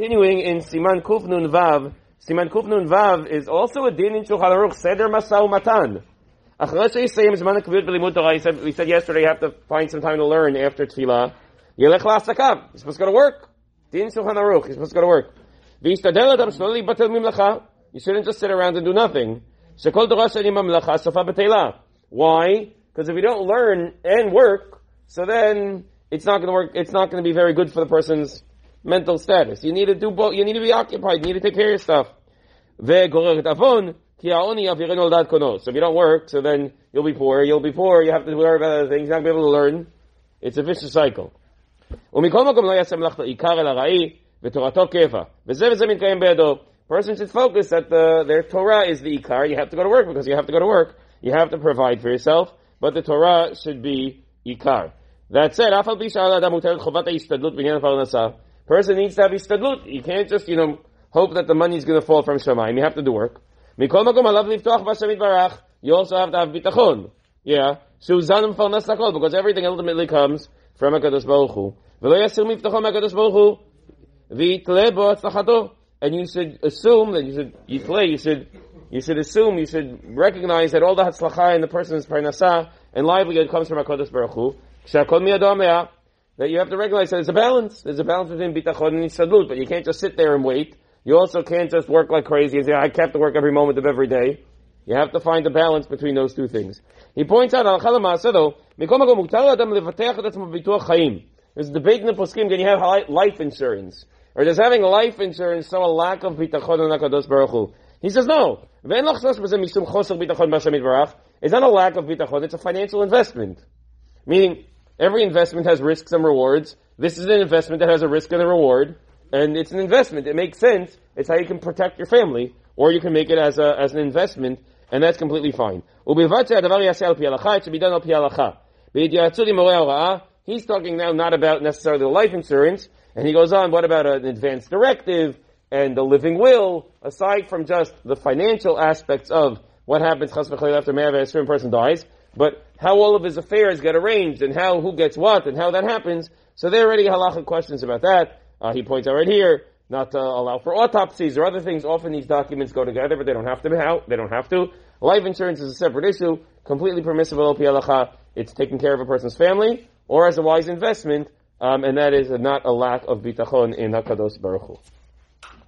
Continuing in Siman Kuf Nun Vav, Siman Kuf Nun Vav is also a din in Shulchan Aruch, Seder Masau Matan. We said, yesterday you have to find some time to learn after Tefillah. Yelech Lasakam. You're supposed to go to work. Din Shulchan Aruch. You're supposed to go to work. You shouldn't just sit around and do nothing. Why? Because if you don't learn and work, so then it's not going to work. It's not going to be very good for the person's mental status. You need to do both. You need to be occupied. You need to take care of your stuff. So if you don't work, so then you'll be poor. You'll be poor. You have to worry about other things. You're not be able to learn. It's a vicious cycle. Person should focus that the, their Torah is the Ikar. You have to go to work because you have to go to work. You have to provide for yourself, but the Torah should be Ikar. That said, person needs to have istadlut. You can't just, you know, hope that the money is going to fall from Shemaim. You have to do work. You also have to have bitachon. Yeah. Because everything ultimately comes from HaKadosh Baruch Hu. And you should assume that you should, you play, you should, you should assume, you should recognize that all the hatzlacha in the person's parnasah and livelihood comes from HaKadosh Baruch Hu. That you have to recognize that there's a balance. There's a balance between bitachon and istadlut, but you can't just sit there and wait. You also can't just work like crazy and say, I have to work every moment of every day. You have to find the balance between those two things. He points out, there's a debate in the poskim, can you have life insurance? Or does having life insurance show a lack of bitachon on HaKadosh Baruch? He says no. It's not a lack of bitachon, it's a financial investment. Meaning, every investment has risks and rewards. This is an investment that has a risk and a reward and it's an investment. It makes sense. It's how you can protect your family, or you can make it as a, as an investment, and that's completely fine. It should be done He's talking now not about necessarily life insurance, and he goes on, what about an advance directive and the living will, aside from just the financial aspects of what happens after a person dies, but how all of his affairs get arranged and how who gets what and how that happens. So there are already halachic questions about that. Uh, he points out right here, not to allow for autopsies or other things. Often these documents go together, but they don't have to. How they don't have to. Life insurance is a separate issue, completely permissible. It's taking care of a person's family or as a wise investment, um, and that is not a lack of bitachon in Hakadosh Baruch Hu.